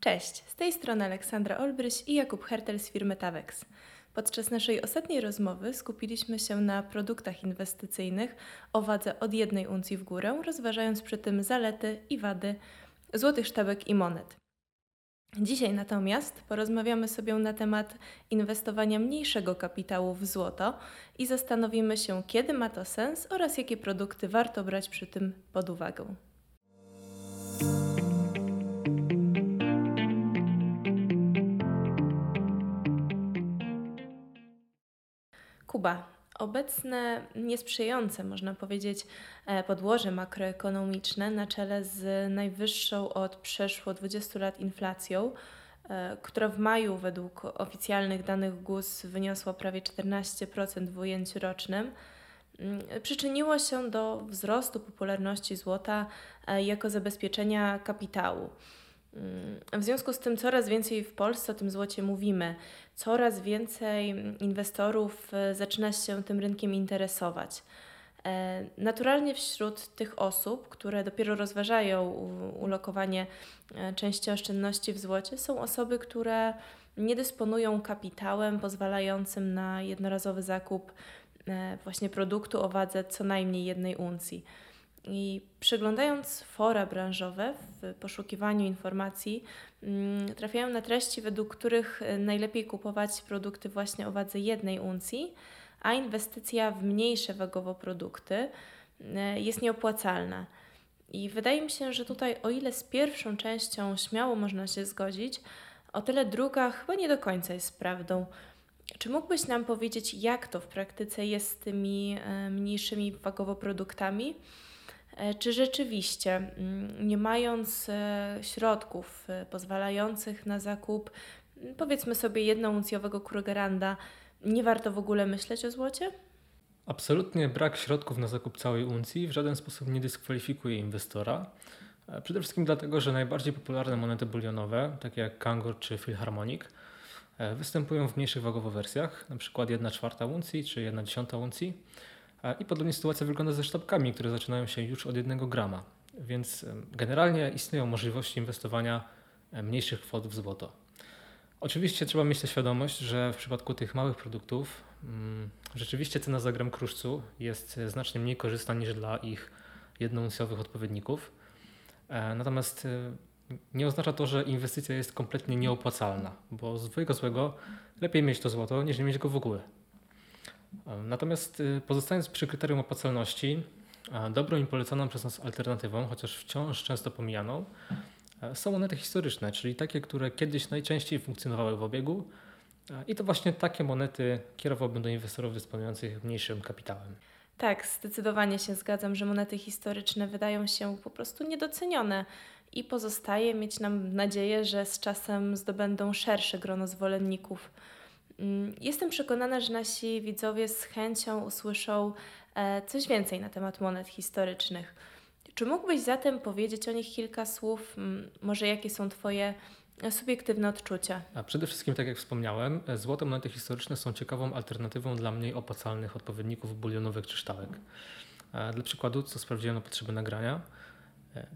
Cześć, z tej strony Aleksandra Olbryś i Jakub Hertel z firmy Tavex. Podczas naszej ostatniej rozmowy skupiliśmy się na produktach inwestycyjnych o wadze od jednej uncji w górę, rozważając przy tym zalety i wady złotych sztabek i monet. Dzisiaj natomiast porozmawiamy sobie na temat inwestowania mniejszego kapitału w złoto i zastanowimy się, kiedy ma to sens oraz jakie produkty warto brać przy tym pod uwagę. Kuba. Obecne niesprzyjające, można powiedzieć, e, podłoże makroekonomiczne na czele z najwyższą od przeszło 20 lat inflacją, e, która w maju według oficjalnych danych GUS wyniosła prawie 14% w ujęciu rocznym, mm, przyczyniło się do wzrostu popularności złota e, jako zabezpieczenia kapitału. W związku z tym coraz więcej w Polsce o tym złocie mówimy, coraz więcej inwestorów e, zaczyna się tym rynkiem interesować. E, naturalnie wśród tych osób, które dopiero rozważają ulokowanie e, części oszczędności w złocie, są osoby, które nie dysponują kapitałem pozwalającym na jednorazowy zakup właśnie produktu o wadze co najmniej jednej uncji. I przeglądając fora branżowe w poszukiwaniu informacji, mm, trafiają na treści, według których e, najlepiej kupować produkty właśnie o wadze jednej uncji, a inwestycja w mniejsze wagowo produkty e, jest nieopłacalna. I wydaje mi się, że tutaj, o ile z pierwszą częścią śmiało można się zgodzić, o tyle druga chyba nie do końca jest prawdą. Czy mógłbyś nam powiedzieć, jak to w praktyce jest z tymi e, mniejszymi wagowo produktami? E, czy rzeczywiście, mm, nie mając e, środków e, pozwalających na zakup, mm, powiedzmy sobie, jednouncjowego Krugeranda, nie warto w ogóle myśleć o złocie? Absolutnie brak środków na zakup całej uncji w żaden sposób nie dyskwalifikuje inwestora. Przede wszystkim dlatego, że najbardziej popularne monety bulionowe, takie jak Kangor czy Philharmonic, występują w mniejszych wagowo wersjach, np. 1 czwarta uncji czy 1 dziesiąta uncji. I podobnie sytuacja wygląda ze sztabkami, które zaczynają się już od 1 grama. Więc generalnie istnieją możliwości inwestowania mniejszych kwot w złoto. Oczywiście trzeba mieć tę świadomość, że w przypadku tych małych produktów mm, rzeczywiście cena za gram kruszcu jest znacznie mniej korzystna niż dla ich jednouncjowych odpowiedników. E, natomiast e, nie oznacza to, że inwestycja jest kompletnie nieopłacalna, bo z twojego złego lepiej mieć to złoto niż nie mieć go w ogóle. Natomiast y, pozostając przy kryterium opłacalności, dobrą i polecaną przez nas alternatywą, chociaż wciąż często pomijaną, są monety historyczne, czyli takie, które kiedyś najczęściej funkcjonowały w obiegu i to właśnie takie monety kierowałbym do inwestorów dysponujących mniejszym kapitałem. Tak, zdecydowanie się zgadzam, że monety historyczne wydają się po prostu niedocenione i pozostaje mieć nam nadzieję, że z czasem zdobędą szersze grono zwolenników jestem przekonana, że nasi widzowie z chęcią usłyszą e, coś więcej na temat monet historycznych. Czy mógłbyś zatem powiedzieć o nich kilka słów? Może jakie są Twoje e, subiektywne odczucia? A przede wszystkim, tak jak wspomniałem, e, złote monety historyczne są ciekawą alternatywą dla mniej opłacalnych odpowiedników bulionowych czy sztabek. Dla przykładu, co sprawdziłem na potrzeby nagrania,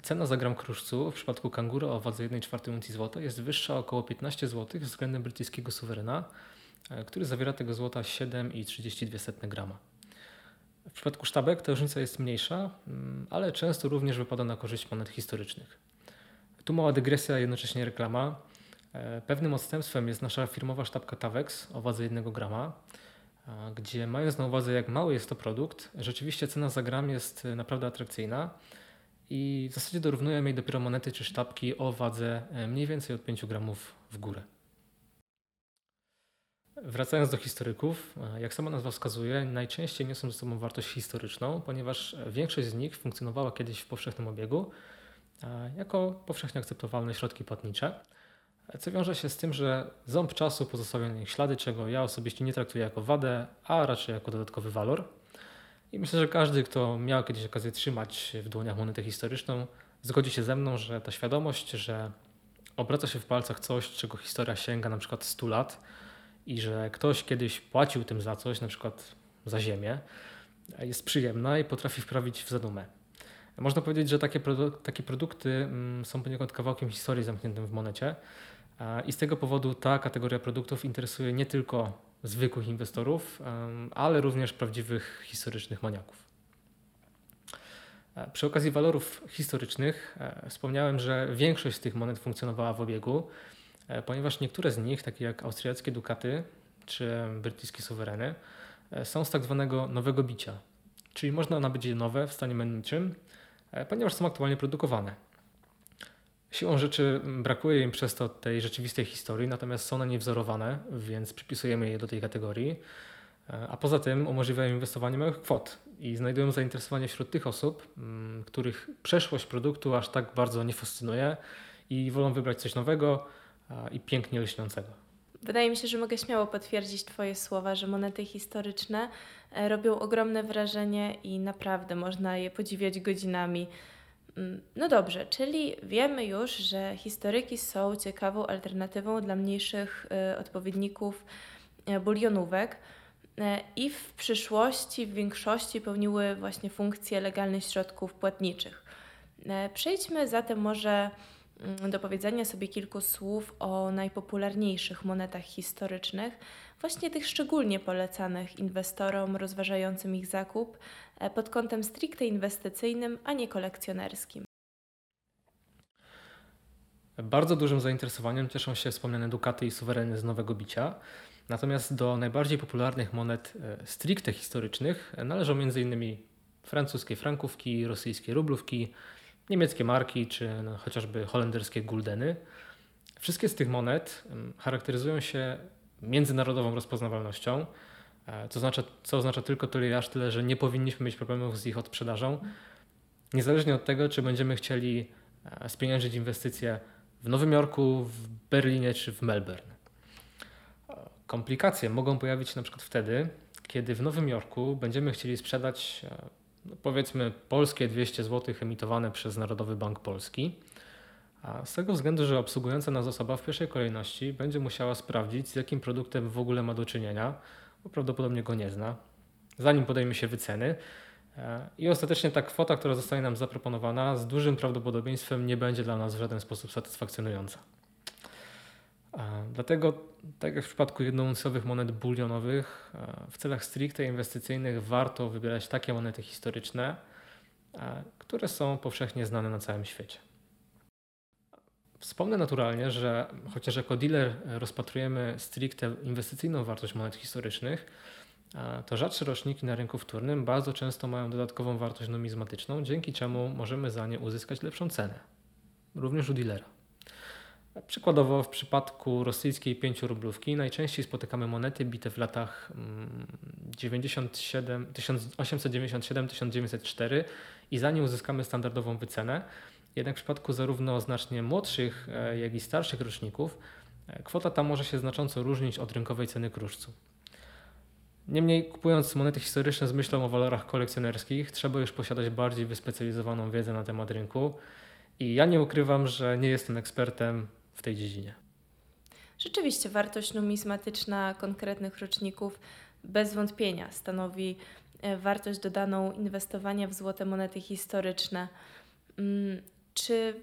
cena za gram kruszcu w przypadku kanguru o wadze 1,4 uncji złota jest wyższa o około 15 zł względem brytyjskiego suwerena, E, który zawiera tego złota 7,32 grama. W przypadku sztabek ta różnica jest mniejsza, mm, ale często również wypada na korzyść monet historycznych. Tu mała dygresja, jednocześnie reklama. E, pewnym odstępstwem jest nasza firmowa sztabka Tavex o wadze 1 grama, gdzie mając na uwadze jak mały jest to produkt, rzeczywiście cena za gram jest naprawdę atrakcyjna i w zasadzie dorównują jej dopiero monety czy sztabki o wadze e, mniej więcej od 5 gramów w górę. Wracając do historyków, e, jak sama nazwa wskazuje, najczęściej niosą ze sobą wartość historyczną, ponieważ większość z nich funkcjonowała kiedyś w powszechnym obiegu e, jako powszechnie akceptowalne środki płatnicze, co wiąże się z tym, że ząb czasu pozostawia na nich ślady, czego ja osobiście nie traktuję jako wadę, a raczej jako dodatkowy walor. I myślę, że każdy, kto miał kiedyś okazję trzymać w dłoniach monetę historyczną, zgodzi się ze mną, że ta świadomość, że obraca się w palcach coś, czego historia sięga na przykład 100 lat, i że ktoś kiedyś płacił tym za coś, na przykład za ziemię, jest przyjemna i potrafi wprawić w zadumę. Można powiedzieć, że takie, produ- takie produkty mm, są poniekąd kawałkiem historii zamkniętym w monecie. I z tego powodu ta kategoria produktów interesuje nie tylko zwykłych inwestorów, ale również prawdziwych historycznych maniaków. E, przy okazji walorów historycznych e, wspomniałem, że większość z tych monet funkcjonowała w obiegu, ponieważ niektóre z nich, takie jak austriackie dukaty czy brytyjskie suwereny, są z tak zwanego nowego bicia, czyli można nabyć je nowe w stanie menniczym, ponieważ są aktualnie produkowane. Siłą rzeczy brakuje im przez to tej rzeczywistej historii, natomiast są na niej wzorowane, więc przypisujemy je do tej kategorii. A poza tym umożliwiają inwestowanie małych kwot i znajdują zainteresowanie wśród tych osób, mm, których przeszłość produktu aż tak bardzo nie fascynuje i wolą wybrać coś nowego i pięknie lśniącego. Wydaje mi się, że mogę śmiało potwierdzić Twoje słowa, że monety historyczne e, robią ogromne wrażenie i naprawdę można je podziwiać godzinami. Mm, no dobrze, czyli wiemy już, że historyki są ciekawą alternatywą dla mniejszych y, odpowiedników y, bulionówek i w przyszłości w większości pełniły właśnie funkcje legalnych środków płatniczych. Przejdźmy zatem może do powiedzenia sobie kilku słów o najpopularniejszych monetach historycznych, właśnie tych szczególnie polecanych inwestorom rozważającym ich zakup e, pod kątem stricte inwestycyjnym, a nie kolekcjonerskim. Bardzo dużym zainteresowaniem cieszą się wspomniane dukaty i suwereny z nowego bicia. Natomiast do najbardziej popularnych monet e, stricte historycznych należą m.in. francuskie frankówki, rosyjskie rublówki, niemieckie marki czy no, chociażby holenderskie guldeny. Wszystkie z tych monet charakteryzują się międzynarodową rozpoznawalnością, e, co oznacza, co oznacza tylko tyle aż tyle, że nie powinniśmy mieć problemów z ich odprzedażą. Niezależnie od tego, czy będziemy chcieli e, spieniężyć inwestycje w Nowym Jorku, w Berlinie czy w Melbourne. E, komplikacje mogą pojawić się na przykład wtedy, kiedy w Nowym Jorku będziemy chcieli sprzedać no powiedzmy polskie 200 zł emitowane przez Narodowy Bank Polski a z tego względu, że obsługująca nas osoba w pierwszej kolejności będzie musiała sprawdzić, z jakim produktem w ogóle ma do czynienia, bo prawdopodobnie go nie zna, zanim podejmie się wyceny. E, I ostatecznie ta kwota, która zostanie nam zaproponowana, z dużym prawdopodobieństwem nie będzie dla nas w żaden sposób satysfakcjonująca. E, dlatego, tak jak w przypadku jednouncjowych monet bulionowych, e, w celach stricte inwestycyjnych warto wybierać takie monety historyczne, które są powszechnie znane na całym świecie. Wspomnę naturalnie, że chociaż jako dealer rozpatrujemy stricte inwestycyjną wartość monet historycznych, to rzadsze roczniki na rynku wtórnym bardzo często mają dodatkową wartość numizmatyczną, dzięki czemu możemy za nie uzyskać lepszą cenę, również u dealera. Przykładowo w przypadku rosyjskiej 5 rublówki najczęściej spotykamy monety bite w latach 1897-1904 i za nie uzyskamy standardową wycenę, jednak w przypadku zarówno znacznie młodszych, e, jak i starszych roczników e, kwota ta może się znacząco różnić od rynkowej ceny kruszcu. Niemniej kupując monety historyczne z myślą o walorach kolekcjonerskich trzeba już posiadać bardziej wyspecjalizowaną wiedzę na temat rynku i ja nie ukrywam, że nie jestem ekspertem w tej dziedzinie. Rzeczywiście wartość numizmatyczna konkretnych roczników bez wątpienia stanowi e, wartość dodaną inwestowania w złote monety historyczne. Mm, czy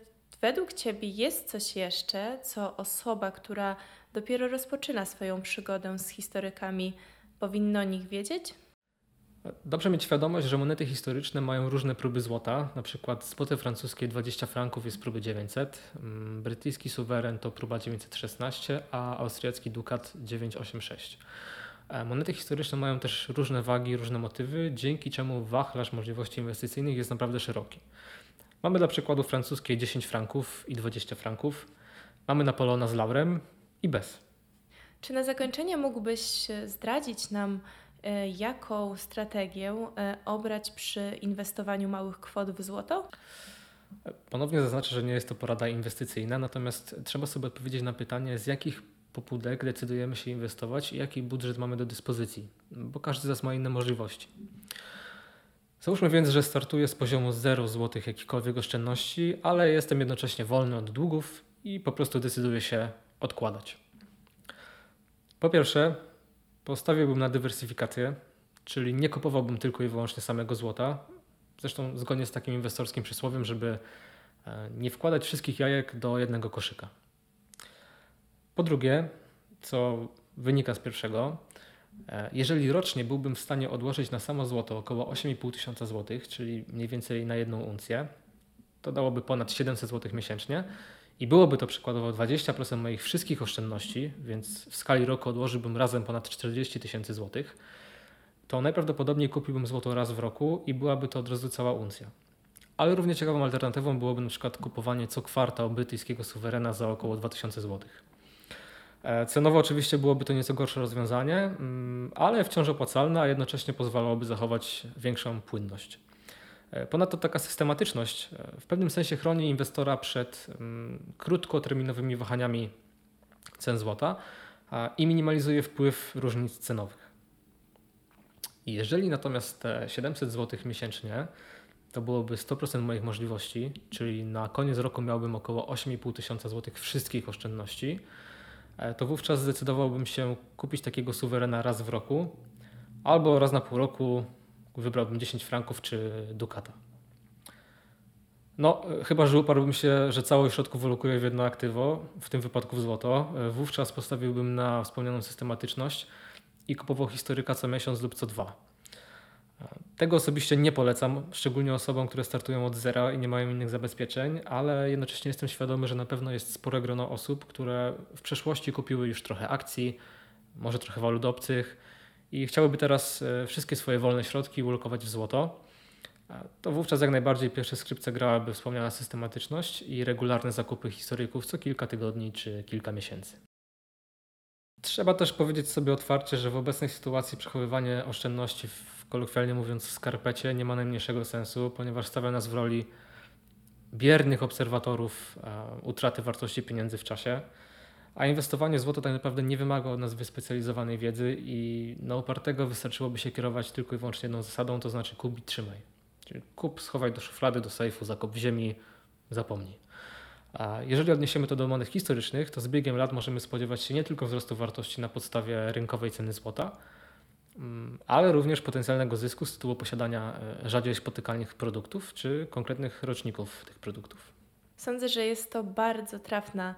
według Ciebie jest coś jeszcze, co osoba, która dopiero rozpoczyna swoją przygodę z historykami, powinno o nich wiedzieć? Dobrze mieć świadomość, że monety historyczne mają różne próby złota. Na przykład złote francuskie 20 franków jest próby 900, mm, brytyjski suweren to próba 916, a austriacki dukat 986. E, monety historyczne mają też różne wagi, różne motywy, dzięki czemu wachlarz możliwości inwestycyjnych jest naprawdę szeroki. Mamy dla przykładu francuskie 10 franków i 20 franków. Mamy Napoleona z laurem i bez. Czy na zakończenie mógłbyś zdradzić nam, e, jaką strategię e, obrać przy inwestowaniu małych kwot w złoto? Ponownie zaznaczę, że nie jest to porada inwestycyjna, natomiast trzeba sobie odpowiedzieć na pytanie, z jakich popudek decydujemy się inwestować i jaki budżet mamy do dyspozycji, bo każdy z nas ma inne możliwości. Załóżmy więc, że startuję z poziomu 0 zł jakichkolwiek oszczędności, ale jestem jednocześnie wolny od długów i po prostu decyduję się odkładać. Po pierwsze, postawiłbym na dywersyfikację, czyli nie kupowałbym tylko i wyłącznie samego złota. Zresztą zgodnie z takim inwestorskim przysłowiem, żeby e, nie wkładać wszystkich jajek do jednego koszyka. Po drugie, co wynika z pierwszego, e, jeżeli rocznie byłbym w stanie odłożyć na samo złoto około 8,5 tysiąca złotych, czyli mniej więcej na jedną uncję, to dałoby ponad 700 zł miesięcznie i byłoby to przykładowo 20% moich wszystkich oszczędności, więc w skali roku odłożyłbym razem ponad 40 tysięcy złotych, to najprawdopodobniej kupiłbym złoto raz w roku i byłaby to od razu cała uncja. Ale równie ciekawą alternatywą byłoby na przykład kupowanie co kwartał brytyjskiego suwerena za około 2000 złotych. E, cenowo oczywiście byłoby to nieco gorsze rozwiązanie, mm, ale wciąż opłacalne, a jednocześnie pozwalałoby zachować większą płynność. E, ponadto taka systematyczność e, w pewnym sensie chroni inwestora przed mm, krótkoterminowymi wahaniami cen złota i minimalizuje wpływ różnic cenowych. Jeżeli natomiast te 700 zł miesięcznie to byłoby 100% moich możliwości, czyli na koniec roku miałbym około 8,5 tysiąca złotych wszystkich oszczędności, E, to wówczas zdecydowałbym się kupić takiego suwerena raz w roku, albo raz na pół roku wybrałbym 10 franków czy dukata. No, e, chyba że uparłbym się, że całość środków wylokuję w jedno aktywo, w tym wypadku w złoto, e, wówczas postawiłbym na wspomnianą systematyczność i kupował historyka co miesiąc lub co dwa. Tego osobiście nie polecam, szczególnie osobom, które startują od zera i nie mają innych zabezpieczeń, ale jednocześnie jestem świadomy, że na pewno jest spore grono osób, które w przeszłości kupiły już trochę akcji, może trochę walut obcych i chciałyby teraz e, wszystkie swoje wolne środki ulokować w złoto. To wówczas jak najbardziej pierwsze skrzypce grałaby wspomniana systematyczność i regularne zakupy historyków co kilka tygodni czy kilka miesięcy. Trzeba też powiedzieć sobie otwarcie, że w obecnej sytuacji przechowywanie oszczędności w kolokwialnie mówiąc, w skarpecie nie ma najmniejszego sensu, ponieważ stawia nas w roli biernych obserwatorów utraty wartości pieniędzy w czasie. A inwestowanie w złoto tak naprawdę nie wymaga od nas wyspecjalizowanej wiedzy i na upartego wystarczyłoby się kierować tylko i wyłącznie jedną zasadą, to znaczy kup i trzymaj. Czyli kup, schowaj do szuflady, do sejfu, zakop w ziemi, zapomnij. A jeżeli odniesiemy to do monet historycznych, to z biegiem lat możemy spodziewać się nie tylko wzrostu wartości na podstawie rynkowej ceny złota, Mm, ale również potencjalnego zysku z tytułu posiadania e, rzadziej spotykanych produktów czy konkretnych roczników tych produktów. Sądzę, że jest to bardzo trafna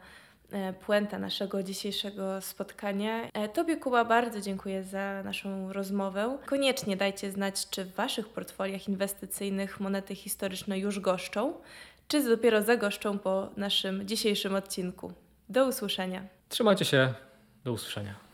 puenta naszego dzisiejszego spotkania. E, tobie, Kuba, bardzo dziękuję za naszą rozmowę. Koniecznie dajcie znać, czy w Waszych portfoliach inwestycyjnych monety historyczne już goszczą, czy dopiero zagoszczą po naszym dzisiejszym odcinku. Do usłyszenia. Trzymajcie się. Do usłyszenia.